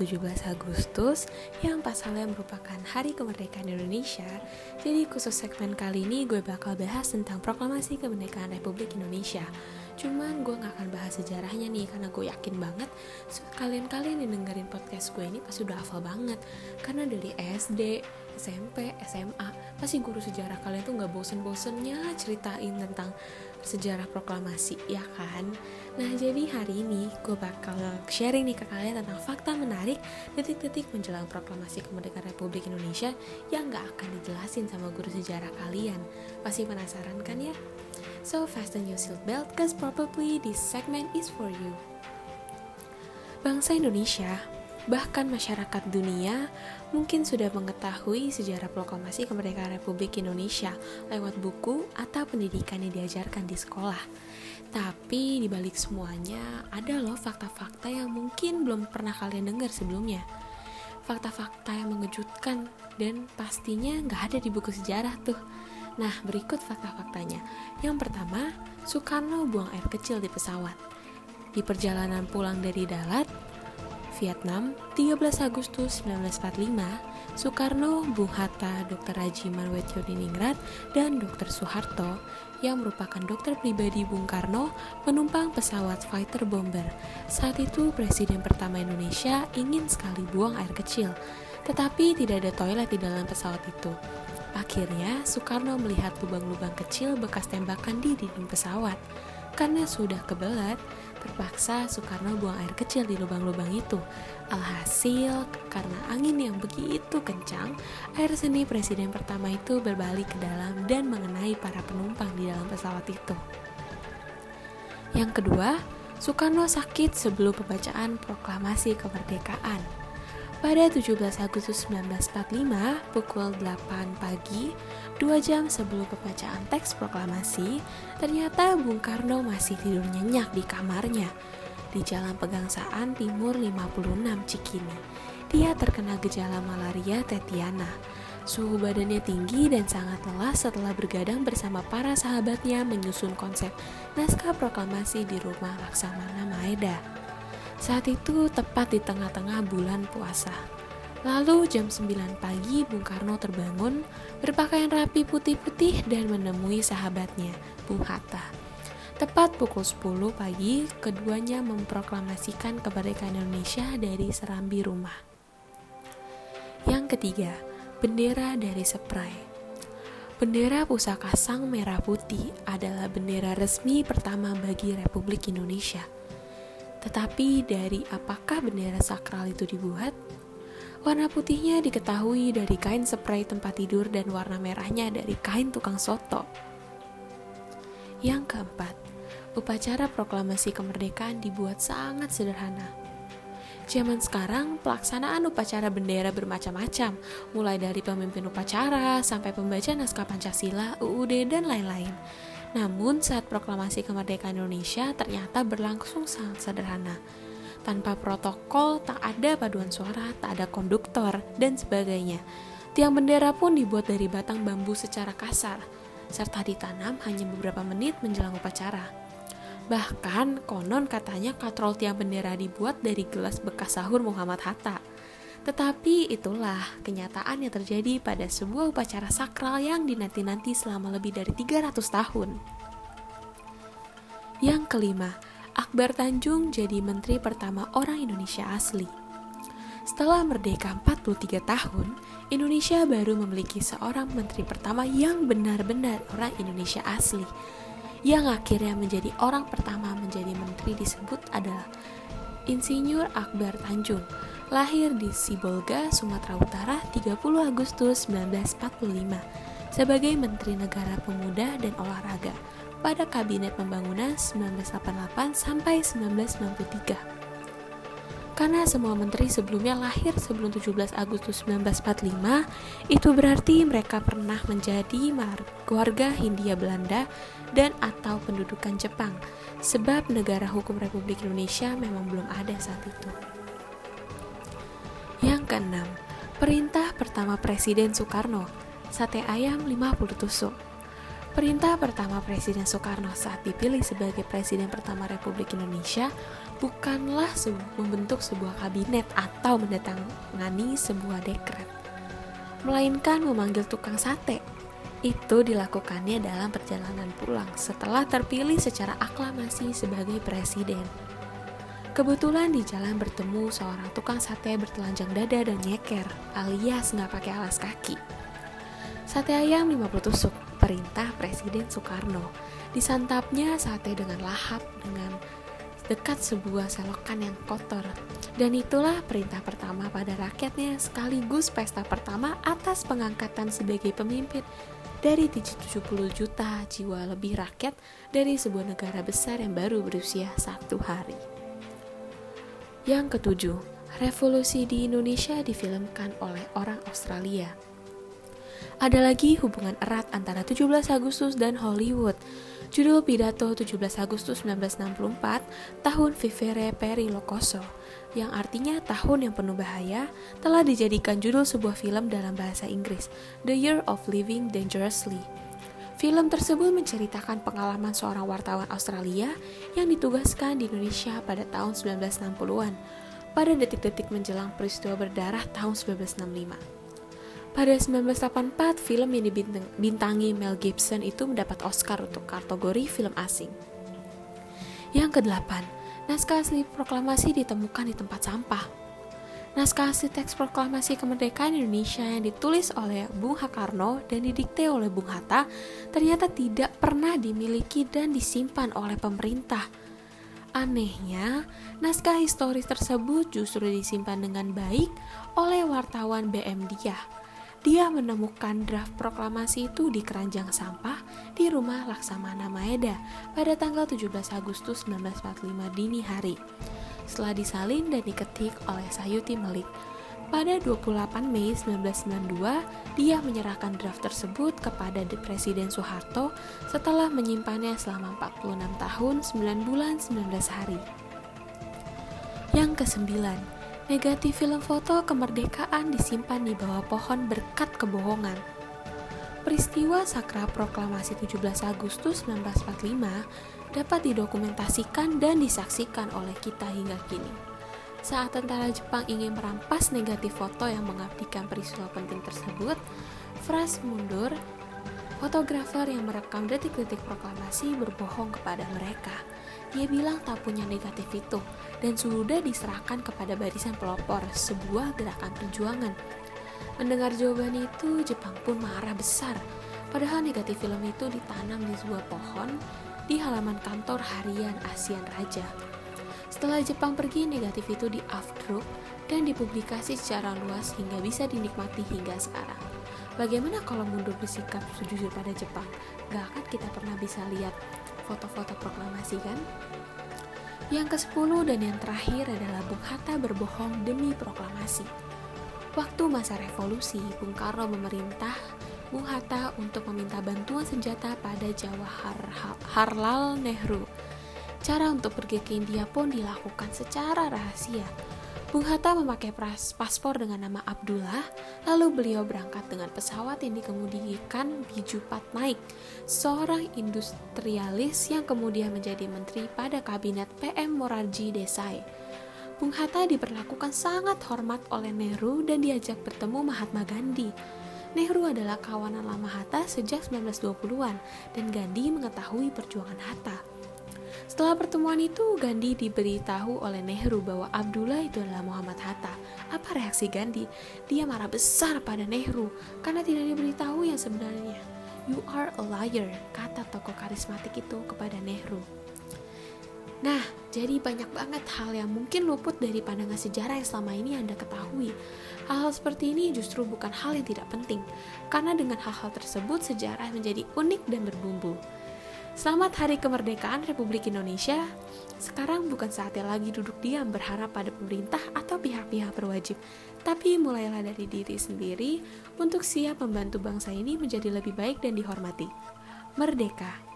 17 Agustus yang pasalnya merupakan Hari Kemerdekaan Indonesia. Jadi khusus segmen kali ini gue bakal bahas tentang Proklamasi Kemerdekaan Republik Indonesia. Cuman gue gak akan bahas sejarahnya nih karena gue yakin banget kalian-kalian yang dengerin podcast gue ini pasti udah hafal banget. Karena dari SD, SMP, SMA, pasti guru sejarah kalian tuh gak bosen-bosennya ceritain tentang sejarah proklamasi, ya kan? Nah, jadi hari ini gue bakal sharing nih ke kalian tentang fakta menarik detik-detik menjelang proklamasi kemerdekaan Republik Indonesia yang gak akan dijelasin sama guru sejarah kalian. Pasti penasaran kan ya? So, fasten your seatbelt cause probably this segment is for you. Bangsa Indonesia bahkan masyarakat dunia mungkin sudah mengetahui sejarah proklamasi kemerdekaan Republik Indonesia lewat buku atau pendidikan yang diajarkan di sekolah. Tapi di balik semuanya ada loh fakta-fakta yang mungkin belum pernah kalian dengar sebelumnya. Fakta-fakta yang mengejutkan dan pastinya nggak ada di buku sejarah tuh. Nah, berikut fakta-faktanya. Yang pertama, Soekarno buang air kecil di pesawat. Di perjalanan pulang dari Dalat, Vietnam, 13 Agustus 1945, Soekarno, Bung Hatta, Dr. Haji Manwetyo-Diningrat, dan Dr. Soeharto yang merupakan dokter pribadi Bung Karno menumpang pesawat fighter bomber. Saat itu Presiden pertama Indonesia ingin sekali buang air kecil, tetapi tidak ada toilet di dalam pesawat itu. Akhirnya, Soekarno melihat lubang-lubang kecil bekas tembakan di dinding pesawat. Karena sudah kebelat, Terpaksa Soekarno buang air kecil di lubang-lubang itu. Alhasil, karena angin yang begitu kencang, air seni presiden pertama itu berbalik ke dalam dan mengenai para penumpang di dalam pesawat itu. Yang kedua, Soekarno sakit sebelum pembacaan proklamasi kemerdekaan. Pada 17 Agustus 1945, pukul 8 pagi, dua jam sebelum pembacaan teks proklamasi, ternyata Bung Karno masih tidur nyenyak di kamarnya di Jalan Pegangsaan Timur 56 Cikini. Dia terkena gejala malaria tetiana. Suhu badannya tinggi dan sangat lelah setelah bergadang bersama para sahabatnya menyusun konsep naskah proklamasi di rumah Laksamana Maeda. Saat itu tepat di tengah-tengah bulan puasa. Lalu jam 9 pagi Bung Karno terbangun, berpakaian rapi putih-putih dan menemui sahabatnya, Bung Hatta. Tepat pukul 10 pagi, keduanya memproklamasikan kemerdekaan Indonesia dari serambi rumah. Yang ketiga, bendera dari Seprai. Bendera pusaka sang merah putih adalah bendera resmi pertama bagi Republik Indonesia – tetapi dari apakah bendera sakral itu dibuat? Warna putihnya diketahui dari kain spray tempat tidur dan warna merahnya dari kain tukang soto. Yang keempat, upacara proklamasi kemerdekaan dibuat sangat sederhana. Zaman sekarang, pelaksanaan upacara bendera bermacam-macam, mulai dari pemimpin upacara sampai pembaca naskah Pancasila, UUD, dan lain-lain. Namun saat proklamasi kemerdekaan Indonesia ternyata berlangsung sangat sederhana. Tanpa protokol, tak ada paduan suara, tak ada konduktor, dan sebagainya. Tiang bendera pun dibuat dari batang bambu secara kasar, serta ditanam hanya beberapa menit menjelang upacara. Bahkan, konon katanya katrol tiang bendera dibuat dari gelas bekas sahur Muhammad Hatta. Tetapi itulah kenyataan yang terjadi pada sebuah upacara sakral yang dinanti-nanti selama lebih dari 300 tahun. Yang kelima, Akbar Tanjung jadi menteri pertama orang Indonesia asli. Setelah merdeka 43 tahun, Indonesia baru memiliki seorang menteri pertama yang benar-benar orang Indonesia asli. Yang akhirnya menjadi orang pertama menjadi menteri disebut adalah Insinyur Akbar Tanjung lahir di Sibolga, Sumatera Utara 30 Agustus 1945 sebagai Menteri Negara Pemuda dan Olahraga pada Kabinet Pembangunan 1988 sampai 1993. Karena semua menteri sebelumnya lahir sebelum 17 Agustus 1945, itu berarti mereka pernah menjadi warga Hindia Belanda dan atau pendudukan Jepang, sebab negara hukum Republik Indonesia memang belum ada saat itu. Keenam, perintah pertama Presiden Soekarno, sate ayam 50 tusuk. Perintah pertama Presiden Soekarno saat dipilih sebagai Presiden pertama Republik Indonesia bukanlah membentuk sebuah kabinet atau mendatangani sebuah dekret, melainkan memanggil tukang sate. Itu dilakukannya dalam perjalanan pulang setelah terpilih secara aklamasi sebagai presiden. Kebetulan di jalan bertemu seorang tukang sate bertelanjang dada dan nyeker, alias nggak pakai alas kaki. Sate ayam 50 tusuk, perintah Presiden Soekarno. Disantapnya sate dengan lahap dengan dekat sebuah selokan yang kotor. Dan itulah perintah pertama pada rakyatnya sekaligus pesta pertama atas pengangkatan sebagai pemimpin dari 70 juta jiwa lebih rakyat dari sebuah negara besar yang baru berusia satu hari. Yang ketujuh, revolusi di Indonesia difilmkan oleh orang Australia. Ada lagi hubungan erat antara 17 Agustus dan Hollywood. Judul pidato 17 Agustus 1964, tahun Vivere Peri Locoso, yang artinya tahun yang penuh bahaya, telah dijadikan judul sebuah film dalam bahasa Inggris, The Year of Living Dangerously. Film tersebut menceritakan pengalaman seorang wartawan Australia yang ditugaskan di Indonesia pada tahun 1960-an, pada detik-detik menjelang peristiwa berdarah tahun 1965. Pada 1984, film yang dibintangi Mel Gibson itu mendapat Oscar untuk kategori film asing. Yang kedelapan, naskah asli proklamasi ditemukan di tempat sampah. Naskah asli teks proklamasi kemerdekaan Indonesia yang ditulis oleh Bung Hakarno dan didikte oleh Bung Hatta ternyata tidak pernah dimiliki dan disimpan oleh pemerintah. Anehnya, naskah historis tersebut justru disimpan dengan baik oleh wartawan BM Diah dia menemukan draft proklamasi itu di keranjang sampah di rumah Laksamana Maeda pada tanggal 17 Agustus 1945 dini hari. Setelah disalin dan diketik oleh Sayuti Melik, pada 28 Mei 1992, dia menyerahkan draft tersebut kepada Presiden Soeharto setelah menyimpannya selama 46 tahun, 9 bulan, 19 hari. Yang kesembilan, Negatif film foto kemerdekaan disimpan di bawah pohon berkat kebohongan. Peristiwa sakra proklamasi 17 Agustus 1945 dapat didokumentasikan dan disaksikan oleh kita hingga kini. Saat tentara Jepang ingin merampas negatif foto yang mengabdikan peristiwa penting tersebut, Fras mundur, fotografer yang merekam detik-detik proklamasi berbohong kepada mereka. Dia bilang tak punya negatif itu dan sudah diserahkan kepada barisan pelopor, sebuah gerakan perjuangan. Mendengar jawaban itu, Jepang pun marah besar. Padahal negatif film itu ditanam di sebuah pohon di halaman kantor harian ASEAN Raja. Setelah Jepang pergi, negatif itu di afdruk dan dipublikasi secara luas hingga bisa dinikmati hingga sekarang. Bagaimana kalau mundur bersikap sejujur pada Jepang? Gak akan kita pernah bisa lihat foto-foto proklamasi kan? Yang ke-10 dan yang terakhir adalah Bung Hatta berbohong demi proklamasi. Waktu masa revolusi, Bung Karno memerintah Bung Hatta untuk meminta bantuan senjata pada Jawahar Harlal Nehru. Cara untuk pergi ke India pun dilakukan secara rahasia Bung Hatta memakai paspor dengan nama Abdullah, lalu beliau berangkat dengan pesawat yang dikemudikan Biju Patnaik, seorang industrialis yang kemudian menjadi menteri pada kabinet PM Morarji Desai. Bung Hatta diperlakukan sangat hormat oleh Nehru dan diajak bertemu Mahatma Gandhi. Nehru adalah kawanan lama Hatta sejak 1920-an dan Gandhi mengetahui perjuangan Hatta. Setelah pertemuan itu, Gandhi diberitahu oleh Nehru bahwa Abdullah itu adalah Muhammad Hatta. Apa reaksi Gandhi? Dia marah besar pada Nehru karena tidak diberitahu yang sebenarnya. You are a liar, kata tokoh karismatik itu kepada Nehru. Nah, jadi banyak banget hal yang mungkin luput dari pandangan sejarah yang selama ini Anda ketahui. Hal-hal seperti ini justru bukan hal yang tidak penting, karena dengan hal-hal tersebut sejarah menjadi unik dan berbumbu. Selamat Hari Kemerdekaan Republik Indonesia. Sekarang bukan saatnya lagi duduk diam berharap pada pemerintah atau pihak-pihak berwajib, tapi mulailah dari diri sendiri untuk siap membantu bangsa ini menjadi lebih baik dan dihormati. Merdeka!